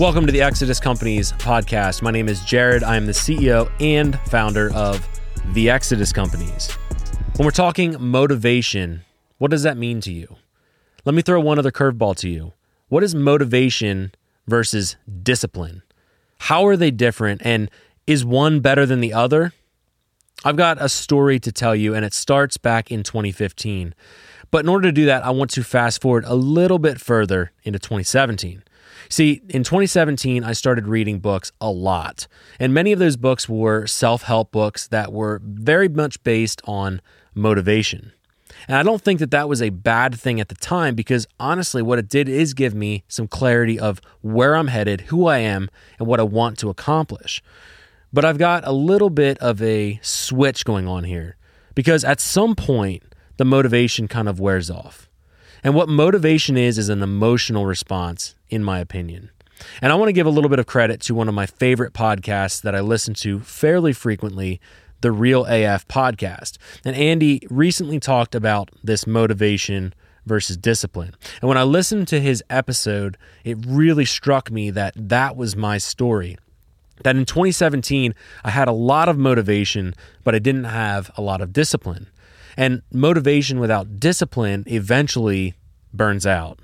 Welcome to the Exodus Companies podcast. My name is Jared. I am the CEO and founder of the Exodus Companies. When we're talking motivation, what does that mean to you? Let me throw one other curveball to you. What is motivation versus discipline? How are they different? And is one better than the other? I've got a story to tell you, and it starts back in 2015. But in order to do that, I want to fast forward a little bit further into 2017. See, in 2017, I started reading books a lot. And many of those books were self help books that were very much based on motivation. And I don't think that that was a bad thing at the time because honestly, what it did is give me some clarity of where I'm headed, who I am, and what I want to accomplish. But I've got a little bit of a switch going on here because at some point, the motivation kind of wears off. And what motivation is, is an emotional response, in my opinion. And I want to give a little bit of credit to one of my favorite podcasts that I listen to fairly frequently, the Real AF podcast. And Andy recently talked about this motivation versus discipline. And when I listened to his episode, it really struck me that that was my story. That in 2017, I had a lot of motivation, but I didn't have a lot of discipline. And motivation without discipline eventually burns out.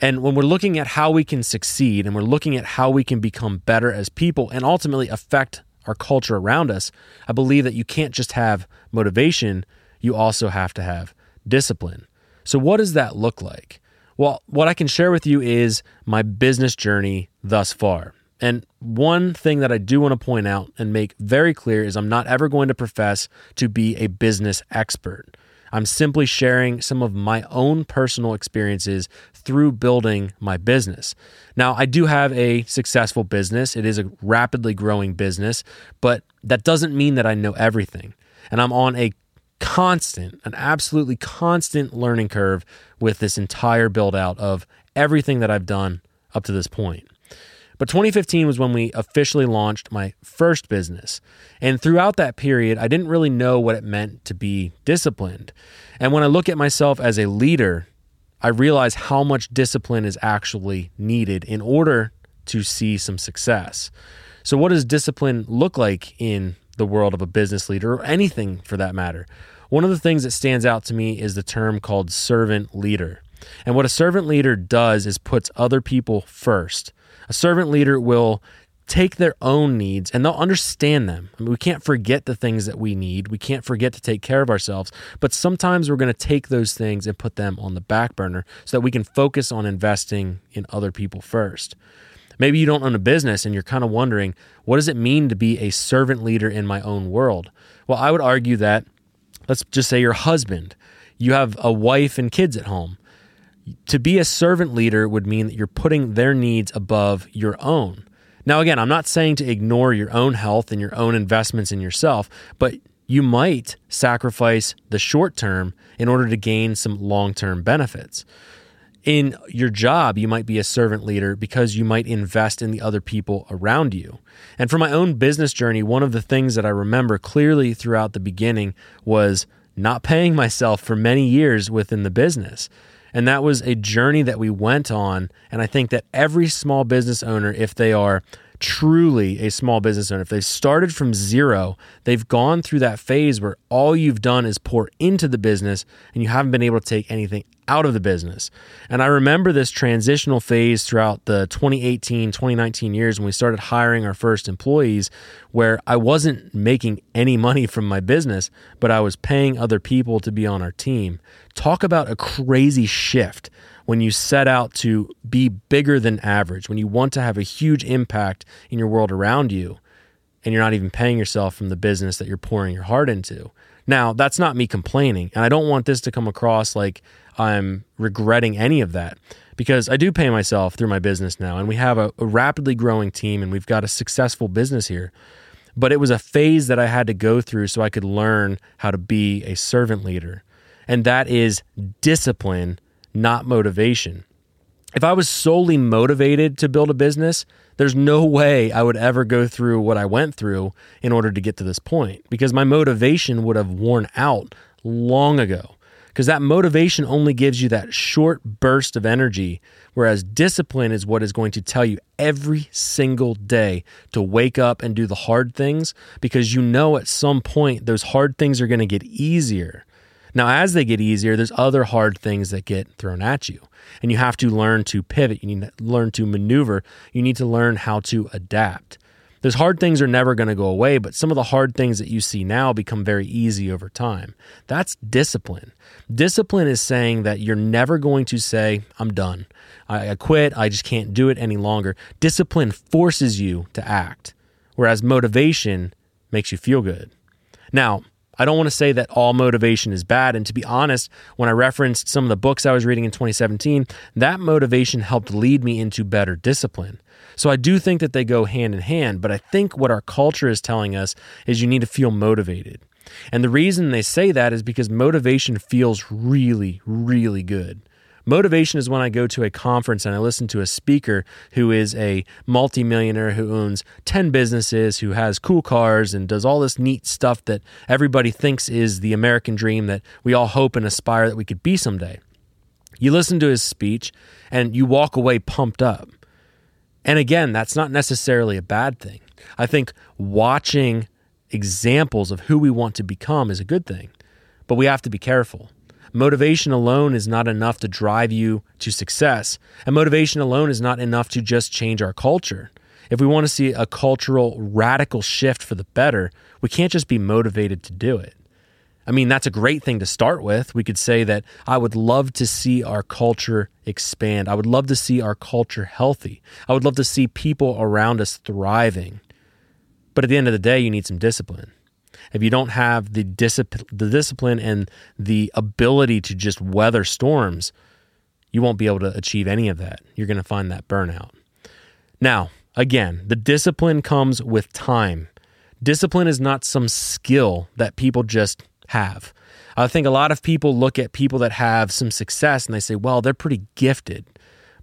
And when we're looking at how we can succeed and we're looking at how we can become better as people and ultimately affect our culture around us, I believe that you can't just have motivation, you also have to have discipline. So, what does that look like? Well, what I can share with you is my business journey thus far. And one thing that I do want to point out and make very clear is I'm not ever going to profess to be a business expert. I'm simply sharing some of my own personal experiences through building my business. Now, I do have a successful business, it is a rapidly growing business, but that doesn't mean that I know everything. And I'm on a constant, an absolutely constant learning curve with this entire build out of everything that I've done up to this point. But 2015 was when we officially launched my first business. And throughout that period, I didn't really know what it meant to be disciplined. And when I look at myself as a leader, I realize how much discipline is actually needed in order to see some success. So, what does discipline look like in the world of a business leader or anything for that matter? One of the things that stands out to me is the term called servant leader. And what a servant leader does is puts other people first. A servant leader will take their own needs and they'll understand them. I mean, we can't forget the things that we need. We can't forget to take care of ourselves, but sometimes we're going to take those things and put them on the back burner so that we can focus on investing in other people first. Maybe you don't own a business and you're kind of wondering, what does it mean to be a servant leader in my own world? Well, I would argue that let's just say your husband, you have a wife and kids at home to be a servant leader would mean that you're putting their needs above your own. Now, again, I'm not saying to ignore your own health and your own investments in yourself, but you might sacrifice the short term in order to gain some long term benefits. In your job, you might be a servant leader because you might invest in the other people around you. And for my own business journey, one of the things that I remember clearly throughout the beginning was not paying myself for many years within the business. And that was a journey that we went on. And I think that every small business owner, if they are truly a small business owner, if they've started from zero, they've gone through that phase where all you've done is pour into the business and you haven't been able to take anything out of the business. And I remember this transitional phase throughout the 2018, 2019 years when we started hiring our first employees, where I wasn't making any money from my business, but I was paying other people to be on our team. Talk about a crazy shift when you set out to be bigger than average, when you want to have a huge impact in your world around you, and you're not even paying yourself from the business that you're pouring your heart into. Now, that's not me complaining, and I don't want this to come across like I'm regretting any of that because I do pay myself through my business now, and we have a, a rapidly growing team and we've got a successful business here. But it was a phase that I had to go through so I could learn how to be a servant leader. And that is discipline not motivation. If I was solely motivated to build a business, there's no way I would ever go through what I went through in order to get to this point because my motivation would have worn out long ago. because that motivation only gives you that short burst of energy, whereas discipline is what is going to tell you every single day to wake up and do the hard things because you know at some point those hard things are going to get easier. Now, as they get easier, there's other hard things that get thrown at you. And you have to learn to pivot. You need to learn to maneuver. You need to learn how to adapt. Those hard things are never going to go away, but some of the hard things that you see now become very easy over time. That's discipline. Discipline is saying that you're never going to say, I'm done. I, quit. I just can't do it any longer. Discipline forces you to act, whereas motivation makes you feel good. Now, I don't want to say that all motivation is bad. And to be honest, when I referenced some of the books I was reading in 2017, that motivation helped lead me into better discipline. So I do think that they go hand in hand, but I think what our culture is telling us is you need to feel motivated. And the reason they say that is because motivation feels really, really good. Motivation is when I go to a conference and I listen to a speaker who is a multimillionaire who owns 10 businesses, who has cool cars and does all this neat stuff that everybody thinks is the American dream that we all hope and aspire that we could be someday. You listen to his speech and you walk away pumped up. And again, that's not necessarily a bad thing. I think watching examples of who we want to become is a good thing, but we have to be careful. Motivation alone is not enough to drive you to success, and motivation alone is not enough to just change our culture. If we want to see a cultural radical shift for the better, we can't just be motivated to do it. I mean, that's a great thing to start with. We could say that I would love to see our culture expand. I would love to see our culture healthy. I would love to see people around us thriving. But at the end of the day, you need some discipline if you don't have the discipline, the discipline and the ability to just weather storms, you won't be able to achieve any of that. You're going to find that burnout. Now, again, the discipline comes with time. Discipline is not some skill that people just have. I think a lot of people look at people that have some success and they say, well, they're pretty gifted.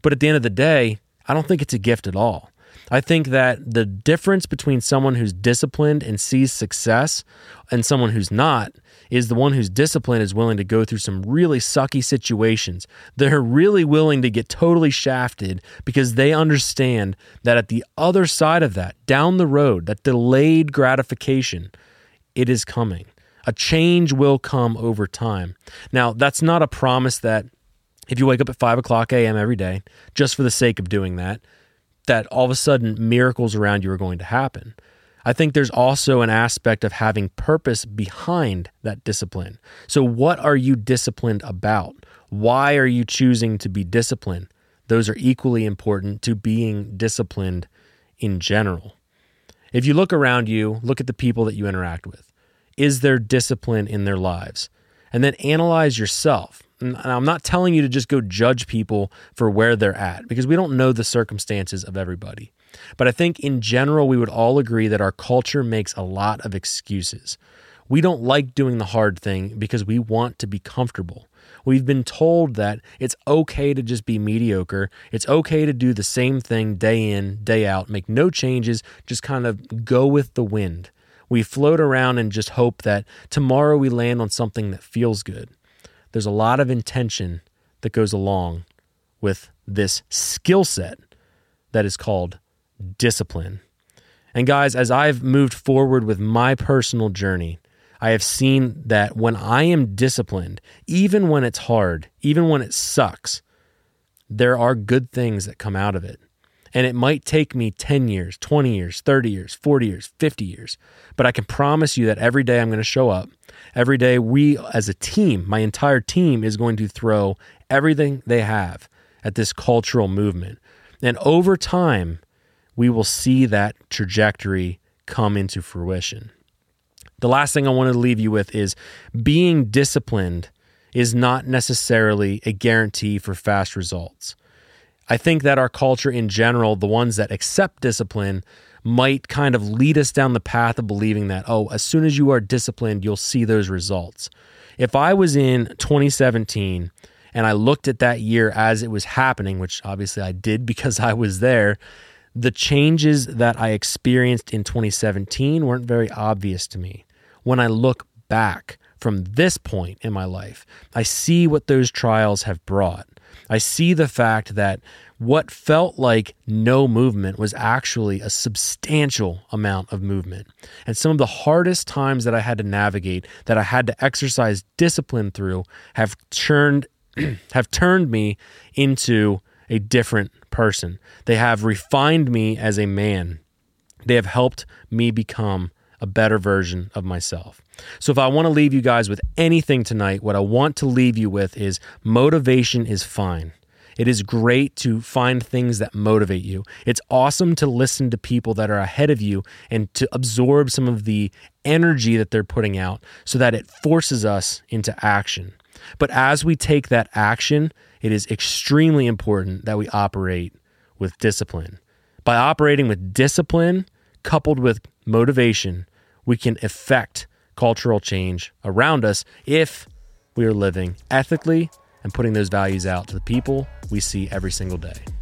But at the end of the day, I don't think it's a gift at all. I think that the difference between someone who's disciplined and sees success and someone who's not is the one who's disciplined is willing to go through some really sucky situations. They're really willing to get totally shafted because they understand that at the other side of that, down the road, that delayed gratification, it is coming. A change will come over time. Now, that's not a promise that if you wake up at 5 o'clock a.m. every day, just for the sake of doing that, that all of a sudden miracles around you are going to happen. I think there's also an aspect of having purpose behind that discipline. So, what are you disciplined about? Why are you choosing to be disciplined? Those are equally important to being disciplined in general. If you look around you, look at the people that you interact with. Is there discipline in their lives? And then analyze yourself. And I'm not telling you to just go judge people for where they're at because we don't know the circumstances of everybody. But I think in general, we would all agree that our culture makes a lot of excuses. We don't like doing the hard thing because we want to be comfortable. We've been told that it's okay to just be mediocre. It's okay to do the same thing day in, day out, make no changes, just kind of go with the wind. We float around and just hope that tomorrow we land on something that feels good there's a lot of intention that goes along with this skill set that is called discipline. And guys, as I've moved forward with my personal journey, I have seen that when I am disciplined, even when it's hard, even when it sucks, there are good things that come out of it. And it might take me 10 years, 20 years, 30 years, 40 years, 50 years. But I can promise you that every day I'm going to show up. Every day, we as a team, my entire team is going to throw everything they have at this cultural movement. And over time, we will see that trajectory come into fruition. The last thing I want to leave you with is being disciplined is not necessarily a guarantee for fast results. I think that our culture in general, the ones that accept discipline, might kind of lead us down the path of believing that, oh, as soon as you are disciplined, you'll see those results. If I was in 2017 and I looked at that year as it was happening, which obviously I did because I was there, the changes that I experienced in 2017 weren't very obvious to me. When I look back, from this point in my life, I see what those trials have brought. I see the fact that what felt like no movement was actually a substantial amount of movement. And some of the hardest times that I had to navigate, that I had to exercise discipline through, have turned have turned me into a different person. They have refined me as a man. They have helped me become a better version of myself. So, if I want to leave you guys with anything tonight, what I want to leave you with is motivation is fine. It is great to find things that motivate you. It's awesome to listen to people that are ahead of you and to absorb some of the energy that they're putting out so that it forces us into action. But as we take that action, it is extremely important that we operate with discipline. By operating with discipline coupled with motivation, we can effect cultural change around us if we are living ethically and putting those values out to the people we see every single day.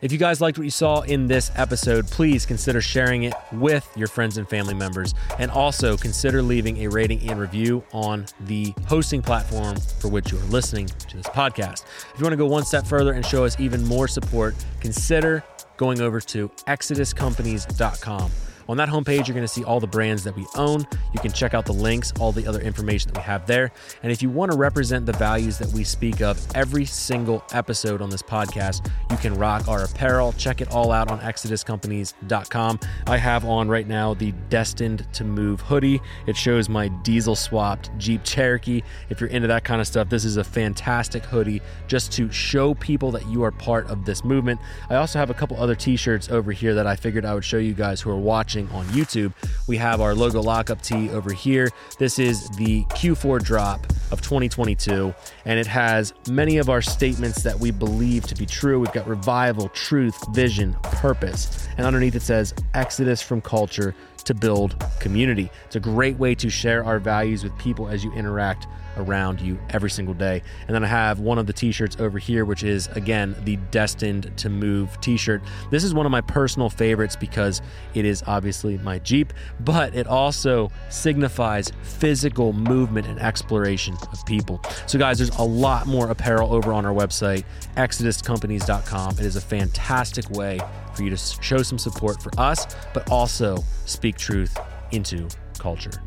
If you guys liked what you saw in this episode, please consider sharing it with your friends and family members. And also consider leaving a rating and review on the hosting platform for which you are listening to this podcast. If you want to go one step further and show us even more support, consider going over to exoduscompanies.com. On that homepage, you're going to see all the brands that we own. You can check out the links, all the other information that we have there. And if you want to represent the values that we speak of every single episode on this podcast, you can rock our apparel. Check it all out on exoduscompanies.com. I have on right now the Destined to Move hoodie. It shows my diesel swapped Jeep Cherokee. If you're into that kind of stuff, this is a fantastic hoodie just to show people that you are part of this movement. I also have a couple other t shirts over here that I figured I would show you guys who are watching on YouTube, we have our logo lockup tee over here. This is the Q4 drop of 2022, and it has many of our statements that we believe to be true. We've got revival, truth, vision, purpose, and underneath it says Exodus from culture to build community. It's a great way to share our values with people as you interact around you every single day. And then I have one of the t shirts over here, which is again the Destined to Move t shirt. This is one of my personal favorites because it is obviously my Jeep, but it also signifies physical movement and exploration of people. So, guys, there's a lot more apparel over on our website, exoduscompanies.com. It is a fantastic way for you to show some support for us, but also speak truth into culture.